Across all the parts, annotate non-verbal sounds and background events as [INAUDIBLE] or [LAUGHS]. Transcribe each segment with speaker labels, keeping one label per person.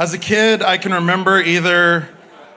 Speaker 1: As a kid, I can remember either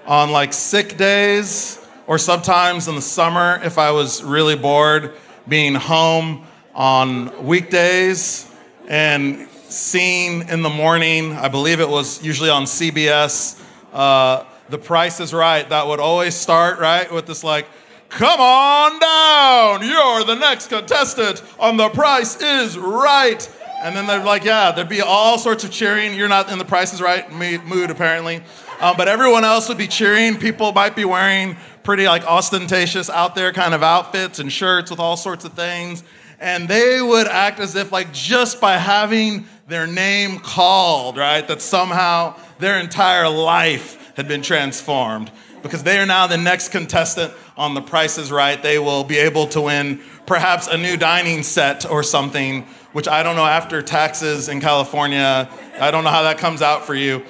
Speaker 1: on like sick days or sometimes in the summer if I was really bored, being home on weekdays and seeing in the morning, I believe it was usually on CBS, uh, The Price is Right. That would always start, right, with this like, come on down, you're the next contestant on The Price is Right. And then they're like, yeah, there'd be all sorts of cheering. You're not in the Price is Right mood, apparently. Um, but everyone else would be cheering. People might be wearing pretty like ostentatious out there kind of outfits and shirts with all sorts of things. And they would act as if like just by having their name called, right, that somehow their entire life had been transformed because they are now the next contestant on The Price is Right. They will be able to win perhaps a new dining set or something which I don't know after taxes in California. I don't know how that comes out for you.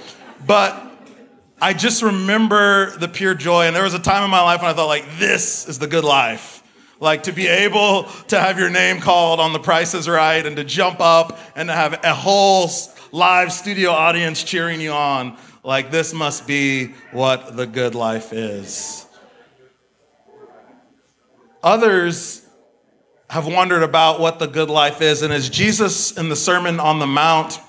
Speaker 1: But I just remember the pure joy. And there was a time in my life when I thought, like, this is the good life. Like to be able to have your name called on the Price is Right and to jump up and to have a whole live studio audience cheering you on. Like, this must be what the good life is. Others have wondered about what the good life is. And as Jesus in the Sermon on the Mount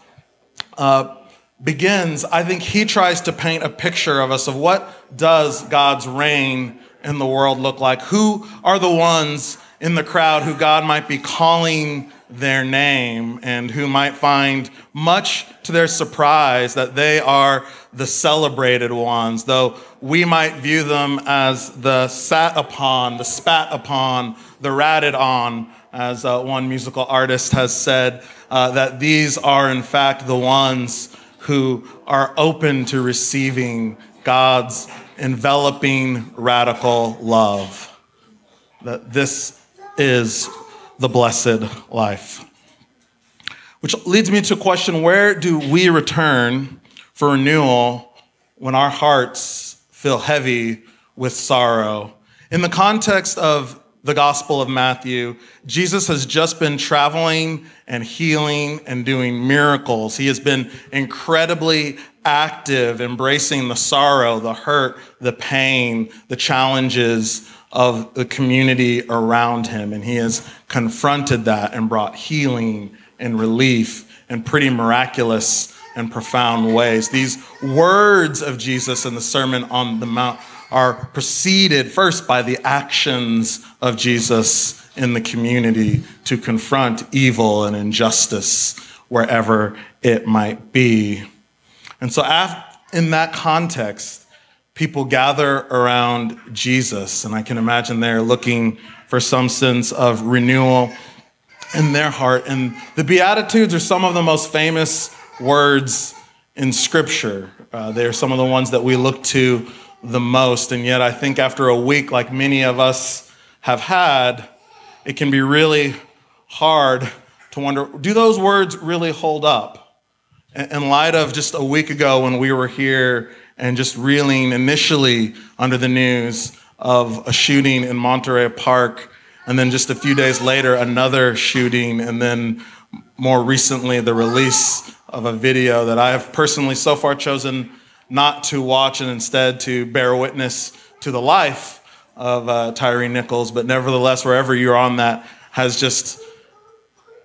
Speaker 1: uh, begins, I think he tries to paint a picture of us of what does God's reign in the world look like? Who are the ones in the crowd who God might be calling their name and who might find much to their surprise that they are the celebrated ones, though we might view them as the sat upon, the spat upon, the ratted on, as uh, one musical artist has said, uh, that these are in fact the ones who are open to receiving God's enveloping radical love. That this is the blessed life. Which leads me to question where do we return for renewal when our hearts feel heavy with sorrow? In the context of the Gospel of Matthew, Jesus has just been traveling and healing and doing miracles. He has been incredibly active, embracing the sorrow, the hurt, the pain, the challenges of the community around him. And he has confronted that and brought healing and relief in pretty miraculous and profound ways. These words of Jesus in the Sermon on the Mount are preceded first by the actions of Jesus in the community to confront evil and injustice wherever it might be. And so, in that context, people gather around Jesus, and I can imagine they're looking for some sense of renewal in their heart. And the Beatitudes are some of the most famous words in Scripture. Uh, they're some of the ones that we look to the most. And yet, I think after a week, like many of us have had, it can be really hard to wonder do those words really hold up? In light of just a week ago when we were here and just reeling initially under the news of a shooting in Monterey Park, and then just a few days later, another shooting, and then more recently, the release of a video that I have personally so far chosen not to watch and instead to bear witness to the life of uh, Tyre Nichols. But nevertheless, wherever you're on that, has just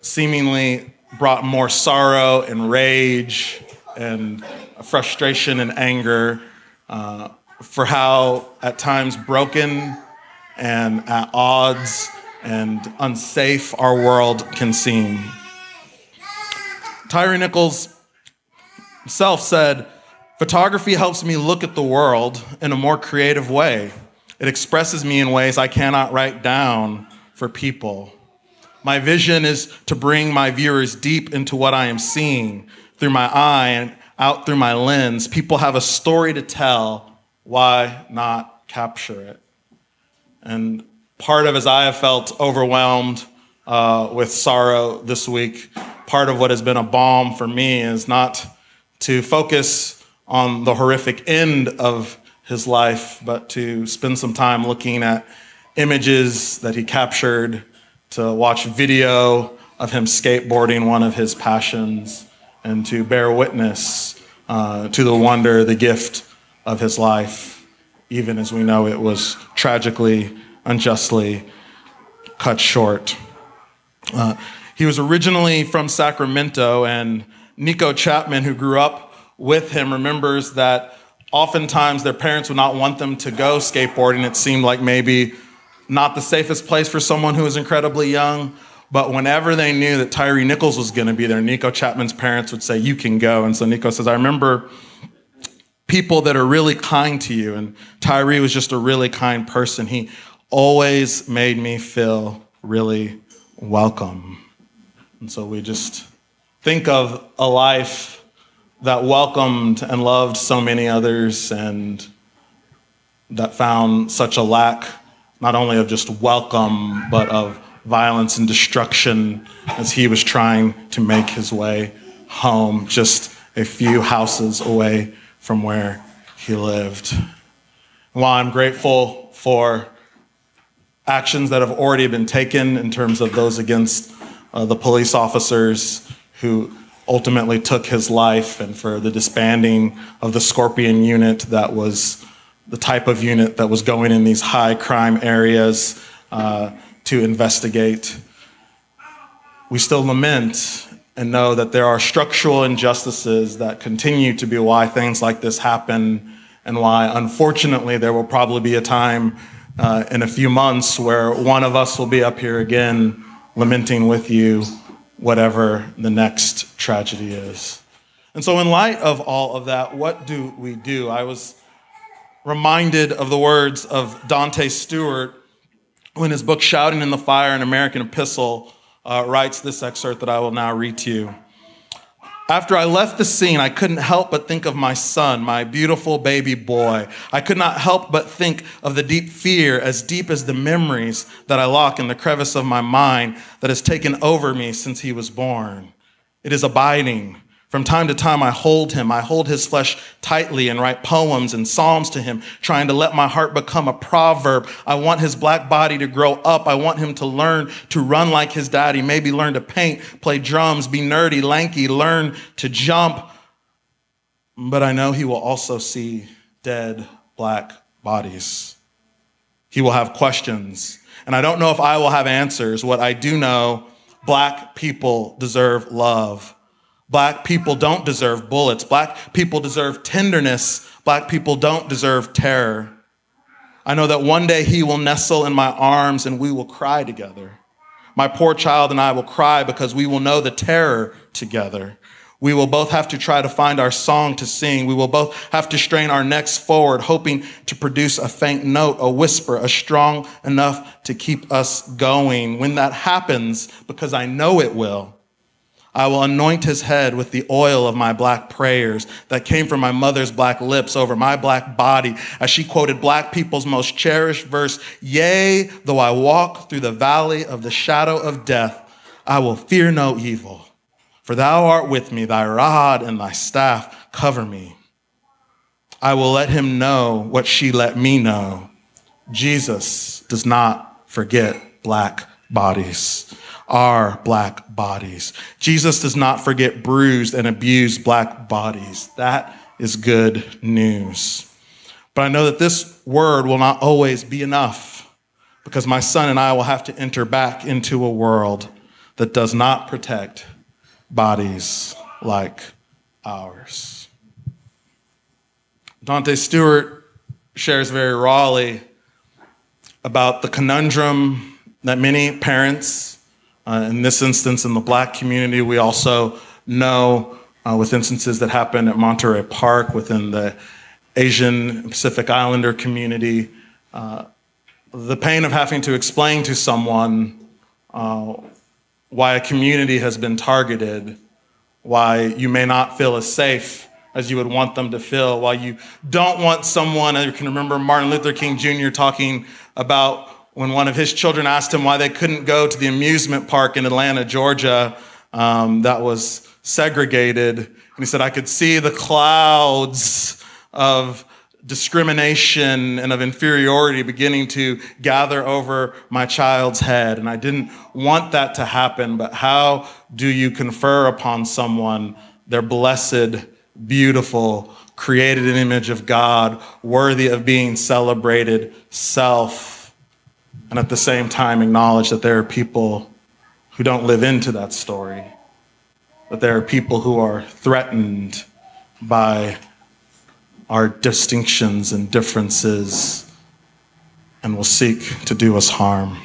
Speaker 1: seemingly brought more sorrow and rage and frustration and anger uh, for how at times broken and at odds and unsafe our world can seem. Tyre Nichols himself said, Photography helps me look at the world in a more creative way. It expresses me in ways I cannot write down for people. My vision is to bring my viewers deep into what I am seeing through my eye and out through my lens. People have a story to tell. Why not capture it? And part of as I have felt overwhelmed uh, with sorrow this week, part of what has been a balm for me is not to focus on the horrific end of his life, but to spend some time looking at images that he captured, to watch video of him skateboarding, one of his passions, and to bear witness uh, to the wonder, the gift of his life, even as we know it was tragically, unjustly cut short. Uh, he was originally from Sacramento, and Nico Chapman, who grew up with him, remembers that oftentimes their parents would not want them to go skateboarding. It seemed like maybe not the safest place for someone who was incredibly young. But whenever they knew that Tyre Nichols was going to be there, Nico Chapman's parents would say, You can go. And so Nico says, I remember people that are really kind to you. And Tyre was just a really kind person. He always made me feel really welcome. And so we just think of a life that welcomed and loved so many others and that found such a lack not only of just welcome, but of violence and destruction as he was trying to make his way home, just a few houses away from where he lived. while I'm grateful for actions that have already been taken in terms of those against uh, the police officers who ultimately took his life and for the disbanding of the Scorpion unit that was the type of unit that was going in these high crime areas uh, to investigate. We still lament and know that there are structural injustices that continue to be why things like this happen, and why, unfortunately, there will probably be a time uh, in a few months where one of us will be up here again lamenting with you whatever the next tragedy is. And so, in light of all of that, what do we do? I was reminded of the words of Dante Stewart when his book Shouting in the Fire, an American Epistle, uh, writes this excerpt that I will now read to you. After I left the scene, I couldn't help but think of my son, my beautiful baby boy. I could not help but think of the deep fear, as deep as the memories that I lock in the crevice of my mind that has taken over me since he was born. It is abiding, from time to time, I hold him. I hold his flesh tightly and write poems and psalms to him, trying to let my heart become a proverb. I want his black body to grow up. I want him to learn to run like his daddy, maybe learn to paint, play drums, be nerdy, lanky, learn to jump. But I know he will also see dead black bodies. He will have questions. And I don't know if I will have answers. What I do know, black people deserve love. Black people don't deserve bullets. Black people deserve tenderness. Black people don't deserve terror. I know that one day he will nestle in my arms and we will cry together. My poor child and I will cry because we will know the terror together. We will both have to try to find our song to sing. We will both have to strain our necks forward, hoping to produce a faint note, a whisper, a strong enough to keep us going. When that happens, because I know it will, I will anoint his head with the oil of my black prayers that came from my mother's black lips over my black body as she quoted black people's most cherished verse Yea, though I walk through the valley of the shadow of death, I will fear no evil. For thou art with me, thy rod and thy staff cover me. I will let him know what she let me know. Jesus does not forget black bodies our black bodies. Jesus does not forget bruised and abused black bodies. That is good news. But I know that this word will not always be enough because my son and I will have to enter back into a world that does not protect bodies like ours. Dante Stewart shares very rawly about the conundrum that many parents uh, in this instance, in the black community, we also know uh, with instances that happen at Monterey Park within the Asian Pacific Islander community, uh, the pain of having to explain to someone uh, why a community has been targeted, why you may not feel as safe as you would want them to feel, why you don't want someone, you can remember Martin Luther King Jr. talking about when one of his children asked him why they couldn't go to the amusement park in Atlanta, Georgia, um, that was segregated. And he said, I could see the clouds of discrimination and of inferiority beginning to gather over my child's head. And I didn't want that to happen, but how do you confer upon someone their blessed beautiful, created an image of God, worthy of being celebrated self, and at the same time acknowledge that there are people who don't live into that story, that there are people who are threatened by our distinctions and differences and will seek to do us harm.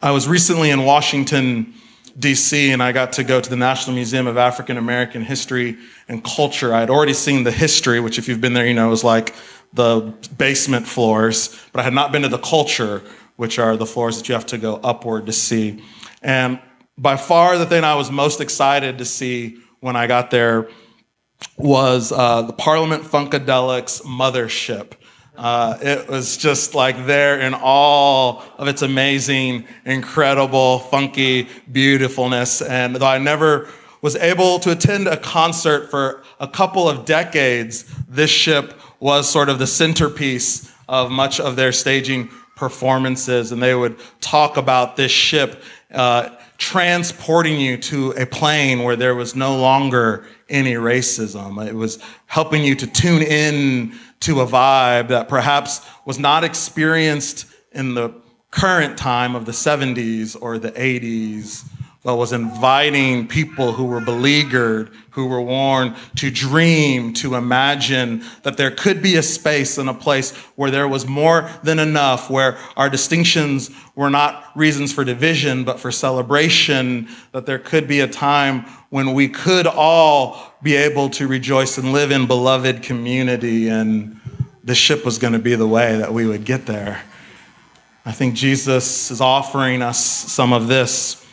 Speaker 1: I was recently in Washington, D.C., and I got to go to the National Museum of African American History and Culture. I had already seen the history, which, if you've been there, you know is like the basement floors, but I had not been to the culture, which are the floors that you have to go upward to see. And by far, the thing I was most excited to see when I got there was uh, the Parliament Funkadelics mothership. Uh, it was just like there in all of its amazing, incredible, funky beautifulness. And though I never was able to attend a concert for a couple of decades, this ship was sort of the centerpiece of much of their staging performances. And they would talk about this ship uh, transporting you to a plane where there was no longer any racism. It was helping you to tune in to a vibe that perhaps was not experienced in the current time of the 70s or the 80s was inviting people who were beleaguered, who were worn to dream, to imagine that there could be a space and a place where there was more than enough, where our distinctions were not reasons for division, but for celebration, that there could be a time when we could all be able to rejoice and live in beloved community. And the ship was going to be the way that we would get there. I think Jesus is offering us some of this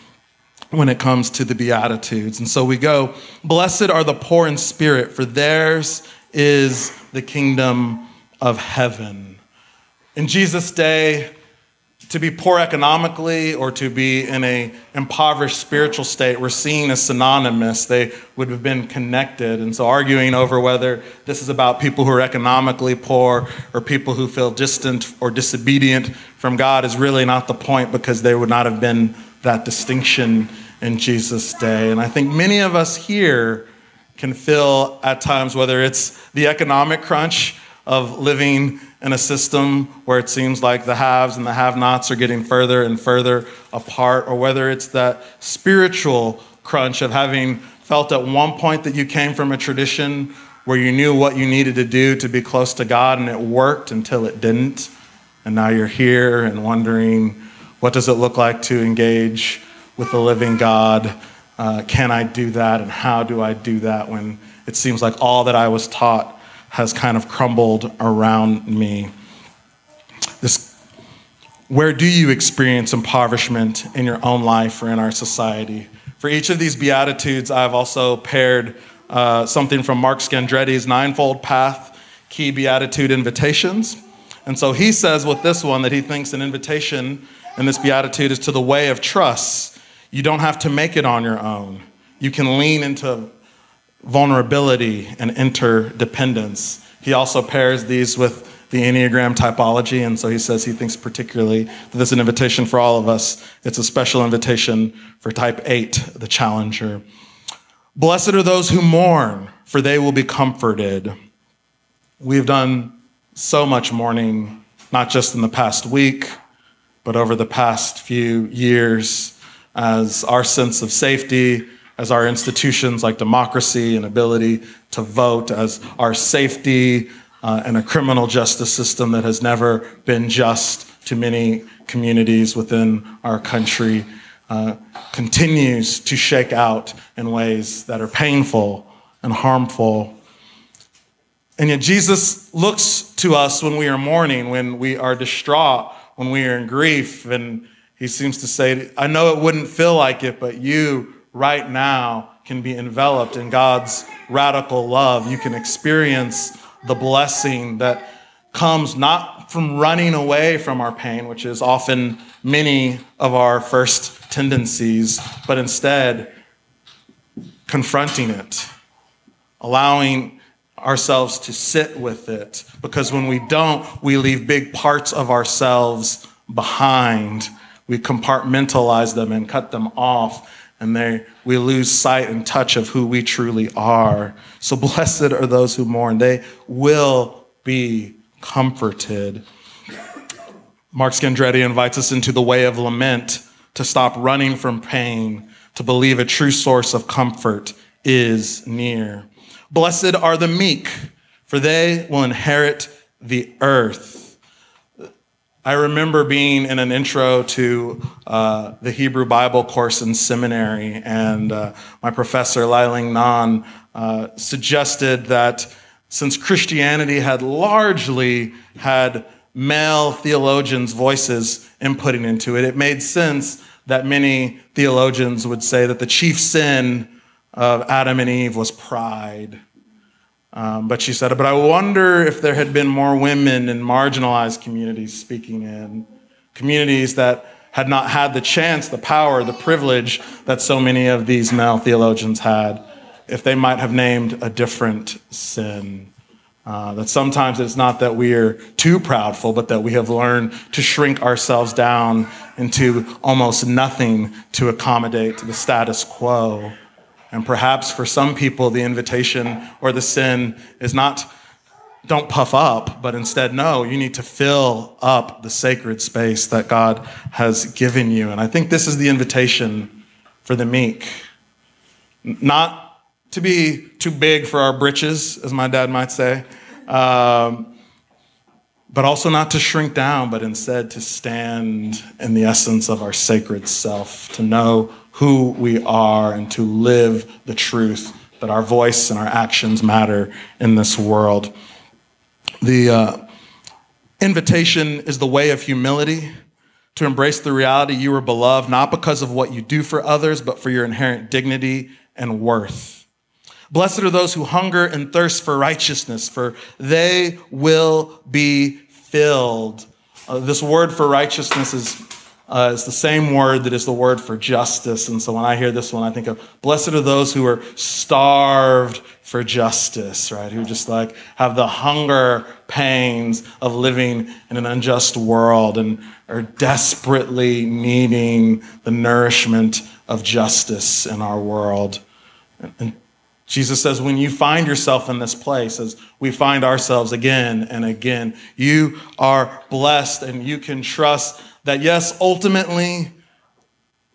Speaker 1: when it comes to the Beatitudes. And so we go, Blessed are the poor in spirit, for theirs is the kingdom of heaven. In Jesus' day, to be poor economically or to be in a impoverished spiritual state were seen as synonymous they would have been connected and so arguing over whether this is about people who are economically poor or people who feel distant or disobedient from god is really not the point because there would not have been that distinction in Jesus' day. And I think many of us here can feel at times whether it's the economic crunch of living in a system where it seems like the haves and the have nots are getting further and further apart, or whether it's that spiritual crunch of having felt at one point that you came from a tradition where you knew what you needed to do to be close to God and it worked until it didn't. And now you're here and wondering, what does it look like to engage with the living God? Uh, can I do that? And how do I do that when it seems like all that I was taught has kind of crumbled around me? This, where do you experience impoverishment in your own life or in our society? For each of these Beatitudes, I've also paired uh, something from Mark Scandrette's Ninefold Path Key Beatitude Invitations. And so he says with this one that he thinks an invitation in this beatitude is to the way of trust. You don't have to make it on your own. You can lean into vulnerability and interdependence. He also pairs these with the Enneagram typology, and so he says he thinks particularly that this is an invitation for all of us. It's a special invitation for type 8, the challenger. Blessed are those who mourn, for they will be comforted. We've done so much mourning, not just in the past week, but over the past few years, as our sense of safety, as our institutions like democracy and ability to vote, as our safety uh, and a criminal justice system that has never been just to many communities within our country, uh, continues to shake out in ways that are painful and harmful and yet, Jesus looks to us when we are mourning, when we are distraught, when we are in grief. And he seems to say, I know it wouldn't feel like it, but you right now can be enveloped in God's radical love. You can experience the blessing that comes not from running away from our pain, which is often many of our first tendencies, but instead confronting it, allowing ourselves to sit with it because when we don't, we leave big parts of ourselves behind. We compartmentalize them and cut them off. and they, we lose sight and touch of who we truly are. So [LAUGHS] blessed are those who mourn. They will be comforted. Mark Scandrette invites us into the way of lament to stop running from pain, to believe a true source of comfort is near. Blessed are the meek, for they will inherit the earth. I remember being in an intro to uh, the Hebrew Bible course in seminary, and uh, my professor, Lailing Nan, uh, suggested that since Christianity had largely had male theologians' voices inputting into it, it made sense that many theologians would say that the chief sin of Adam and Eve was pride. Um, but she said, but I wonder if there had been more women in marginalized communities speaking in communities that had not had the chance, the power, the privilege that so many of these male theologians had, if they might have named a different sin. Uh, that sometimes it's not that we are too proudful, but that we have learned to shrink ourselves down into almost nothing to accommodate the status quo. And perhaps for some people, the invitation or the sin is not don't puff up, but instead, no, you need to fill up the sacred space that God has given you. And I think this is the invitation for the meek. Not to be too big for our britches, as my dad might say, um, but also not to shrink down, but instead to stand in the essence of our sacred self, to know who we are and to live the truth that our voice and our actions matter in this world. The uh, invitation is the way of humility to embrace the reality you are beloved, not because of what you do for others, but for your inherent dignity and worth. Blessed are those who hunger and thirst for righteousness, for they will be filled. Uh, this word for righteousness is uh, it's the same word that is the word for justice. And so when I hear this one, I think of blessed are those who are starved for justice, right? Who just like have the hunger pains of living in an unjust world and are desperately needing the nourishment of justice in our world. And Jesus says, when you find yourself in this place, as we find ourselves again and again, you are blessed and you can trust that yes, ultimately,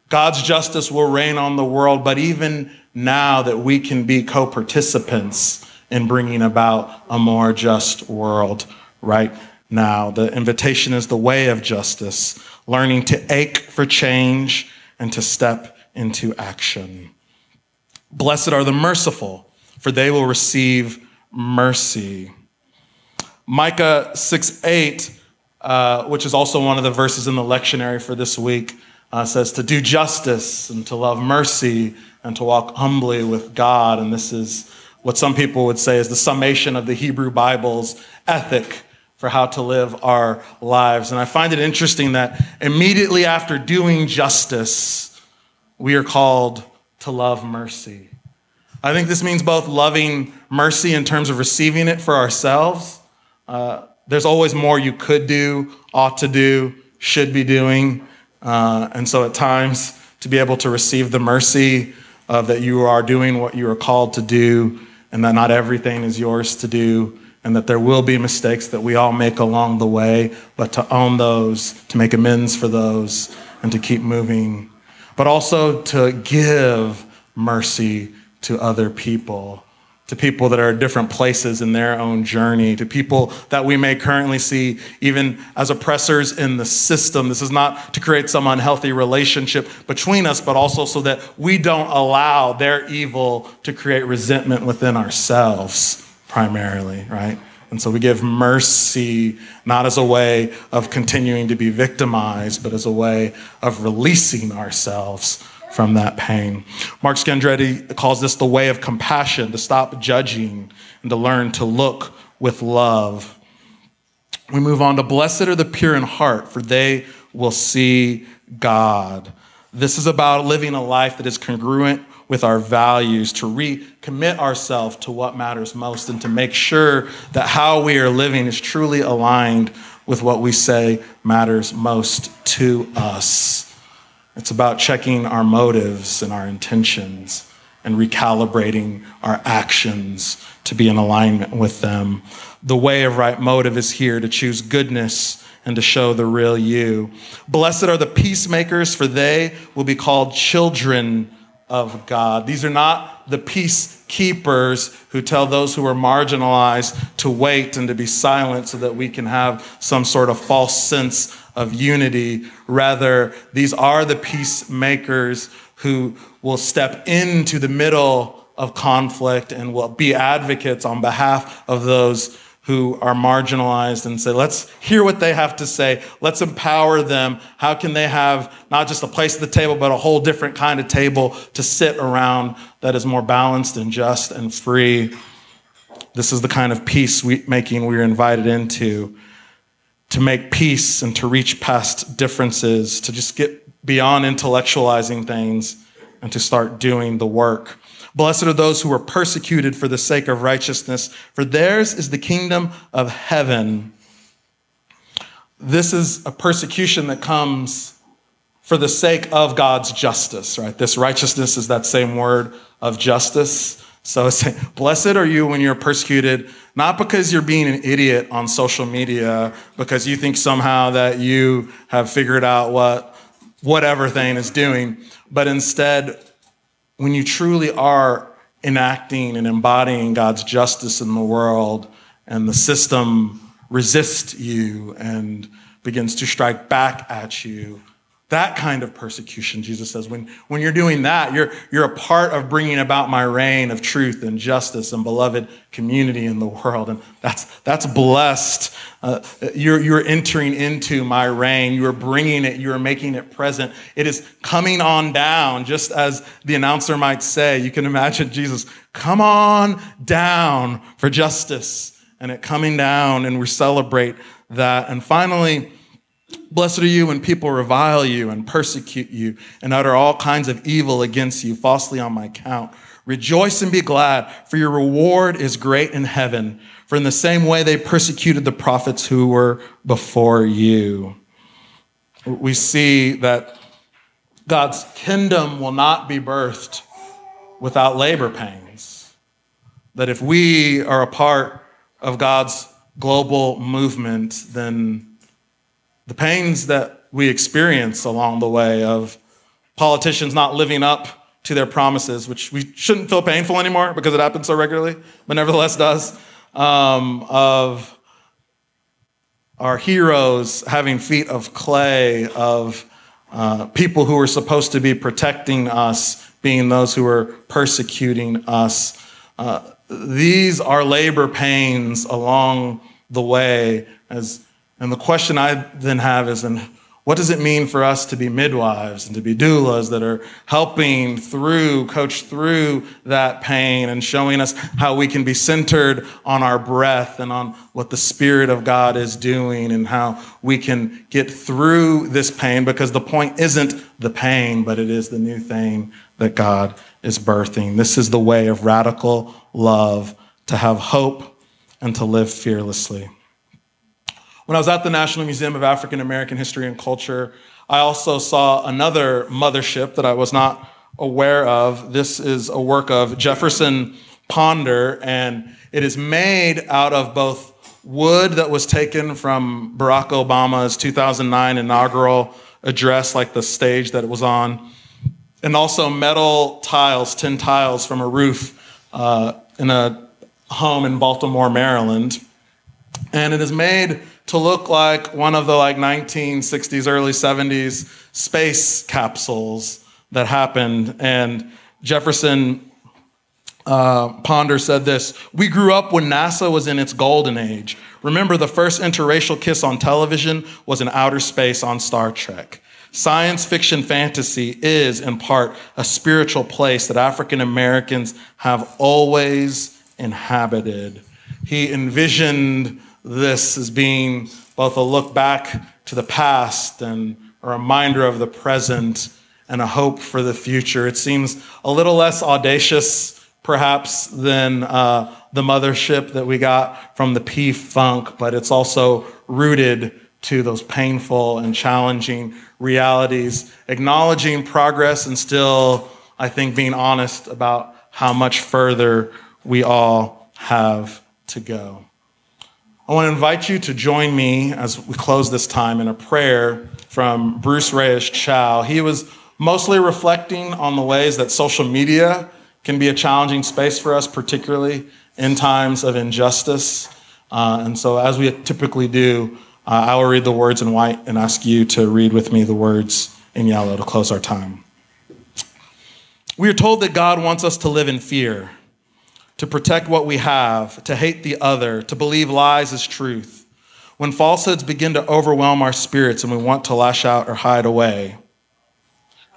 Speaker 1: God's justice will reign on the world, but even now that we can be co participants in bringing about a more just world right now. The invitation is the way of justice, learning to ache for change and to step into action. Blessed are the merciful, for they will receive mercy. Micah 6 8 uh, which is also one of the verses in the lectionary for this week, uh, says to do justice and to love mercy and to walk humbly with God. And this is what some people would say is the summation of the Hebrew Bible's ethic for how to live our lives. And I find it interesting that immediately after doing justice, we are called to love mercy. I think this means both loving mercy in terms of receiving it for ourselves, uh, there's always more you could do, ought to do, should be doing. Uh, and so at times, to be able to receive the mercy of that you are doing what you are called to do, and that not everything is yours to do, and that there will be mistakes that we all make along the way, but to own those, to make amends for those, and to keep moving. But also to give mercy to other people to people that are at different places in their own journey, to people that we may currently see even as oppressors in the system. This is not to create some unhealthy relationship between us, but also so that we don't allow their evil to create resentment within ourselves, primarily, right? And so we give mercy not as a way of continuing to be victimized, but as a way of releasing ourselves from that pain. Mark Scandrette calls this the way of compassion, to stop judging and to learn to look with love. We move on to blessed are the pure in heart, for they will see God. This is about living a life that is congruent with our values, to recommit ourselves to what matters most, and to make sure that how we are living is truly aligned with what we say matters most to us. It's about checking our motives and our intentions and recalibrating our actions to be in alignment with them. The way of right motive is here to choose goodness and to show the real you. Blessed are the peacemakers, for they will be called children of God. These are not the peacekeepers who tell those who are marginalized to wait and to be silent so that we can have some sort of false sense of unity. Rather, these are the peacemakers who will step into the middle of conflict and will be advocates on behalf of those who are marginalized and say, let's hear what they have to say. Let's empower them. How can they have not just a place at the table, but a whole different kind of table to sit around that is more balanced and just and free? This is the kind of peace making we're invited into to make peace and to reach past differences, to just get beyond intellectualizing things and to start doing the work. Blessed are those who are persecuted for the sake of righteousness, for theirs is the kingdom of heaven. This is a persecution that comes for the sake of God's justice, right? This righteousness is that same word of justice. So it's [LAUGHS] saying, blessed are you when you're persecuted, not because you're being an idiot on social media, because you think somehow that you have figured out what whatever thing is doing, but instead when you truly are enacting and embodying God's justice in the world and the system resists you and begins to strike back at you, that kind of persecution, Jesus says, when, when you're doing that, you're, you're a part of bringing about my reign of truth and justice and beloved community in the world. And that's, that's blessed. Uh, you're, you're entering into my reign. You are bringing it. You are making it present. It is coming on down, just as the announcer might say. You can imagine Jesus, come on down for justice and it coming down and we celebrate that. And finally, Blessed are you when people revile you and persecute you and utter all kinds of evil against you falsely on my account. Rejoice and be glad, for your reward is great in heaven. For in the same way they persecuted the prophets who were before you. We see that God's kingdom will not be birthed without labor pains. That if we are a part of God's global movement, then the pains that we experience along the way of politicians not living up to their promises, which we shouldn't feel painful anymore because it happens so regularly, but nevertheless does, um, of our heroes having feet of clay, of uh, people who were supposed to be protecting us being those who are persecuting us. Uh, these are labor pains along the way as and the question I then have is then what does it mean for us to be midwives and to be doulas that are helping through, coach through that pain and showing us how we can be centered on our breath and on what the Spirit of God is doing and how we can get through this pain because the point isn't the pain, but it is the new thing that God is birthing. This is the way of radical love to have hope and to live fearlessly. When I was at the National Museum of African American History and Culture, I also saw another mothership that I was not aware of. This is a work of Jefferson Pinder, and it is made out of both wood that was taken from Barack Obama's 2009 inaugural address, like the stage that it was on, and also metal tiles, tin tiles from a roof uh, in a home in Baltimore, Maryland. And it is made to look like one of the like 1960s, early 70s space capsules that happened. And Jefferson uh, Pinder said this We grew up when NASA was in its golden age. Remember, the first interracial kiss on television was in outer space on Star Trek. Science fiction fantasy is, in part, a spiritual place that African Americans have always inhabited. He envisioned this as being both a look back to the past and a reminder of the present and a hope for the future. It seems a little less audacious, perhaps, than uh, the mothership that we got from the P Funk, but it's also rooted to those painful and challenging realities, acknowledging progress and still, I think, being honest about how much further we all have to go. I want to invite you to join me as we close this time in a prayer from Bruce Reyes Chow. He was mostly reflecting on the ways that social media can be a challenging space for us, particularly in times of injustice. Uh, and so, as we typically do, uh, I will read the words in white and ask you to read with me the words in yellow to close our time. We are told that God wants us to live in fear to protect what we have, to hate the other, to believe lies as truth. When falsehoods begin to overwhelm our spirits and we want to lash out or hide away,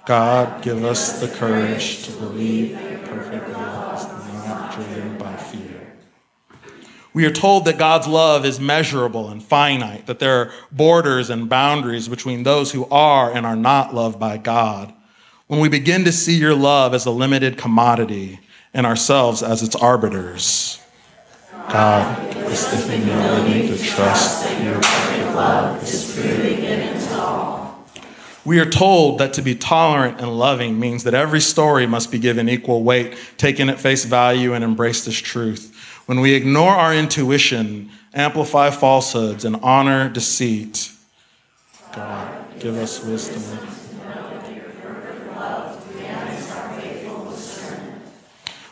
Speaker 1: God, give us the courage to believe that perfect love is not driven by fear. We are told that God's love is measurable and finite, that there are borders and boundaries between those who are and are not loved by God. When we begin to see your love as a limited commodity, and ourselves as its arbiters. God, the humility to trust that your perfect love is freely given to all. We are told that to be tolerant and loving means that every story must be given equal weight, taken at face value, and embrace this truth. When we ignore our intuition, amplify falsehoods, and honor deceit, God, give us wisdom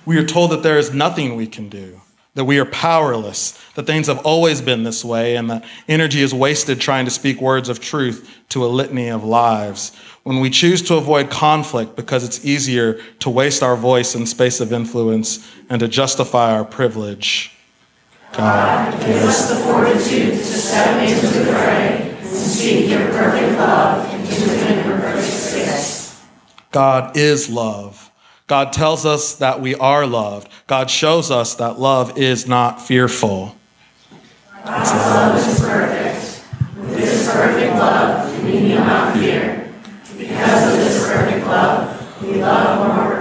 Speaker 1: We are told that there is nothing we can do, that we are powerless, that things have always been this way, and that energy is wasted trying to speak words of truth to a litany of lives. When we choose to avoid conflict because it's easier to waste our voice in space of influence and to justify our privilege.
Speaker 2: God, give us the fortitude to step into the fray and speak your perfect love into imperfect space.
Speaker 1: God is love. God tells us that we are loved. God shows us that love is not fearful.
Speaker 2: God's love is perfect. With this perfect love, we need not fear. Because of this perfect love, we love one